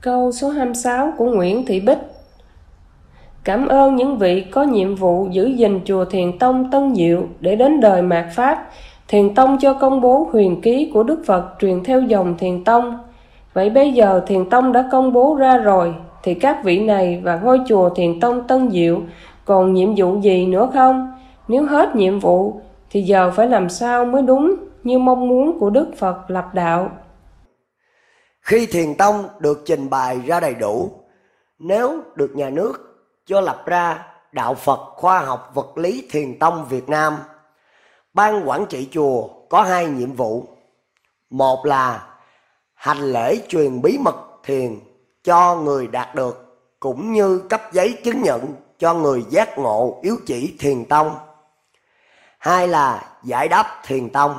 Câu số 26 của Nguyễn Thị Bích Cảm ơn những vị có nhiệm vụ giữ gìn chùa Thiền Tông Tân Diệu để đến đời mạt Pháp. Thiền Tông cho công bố huyền ký của Đức Phật truyền theo dòng Thiền Tông. Vậy bây giờ Thiền Tông đã công bố ra rồi, thì các vị này và ngôi chùa Thiền Tông Tân Diệu còn nhiệm vụ gì nữa không? Nếu hết nhiệm vụ, thì giờ phải làm sao mới đúng như mong muốn của Đức Phật lập đạo. Khi Thiền Tông được trình bày ra đầy đủ, nếu được nhà nước cho lập ra Đạo Phật Khoa học Vật lý Thiền Tông Việt Nam, Ban quản trị chùa có hai nhiệm vụ. Một là hành lễ truyền bí mật thiền cho người đạt được, cũng như cấp giấy chứng nhận cho người giác ngộ yếu chỉ thiền tông. Hai là giải đáp thiền tông.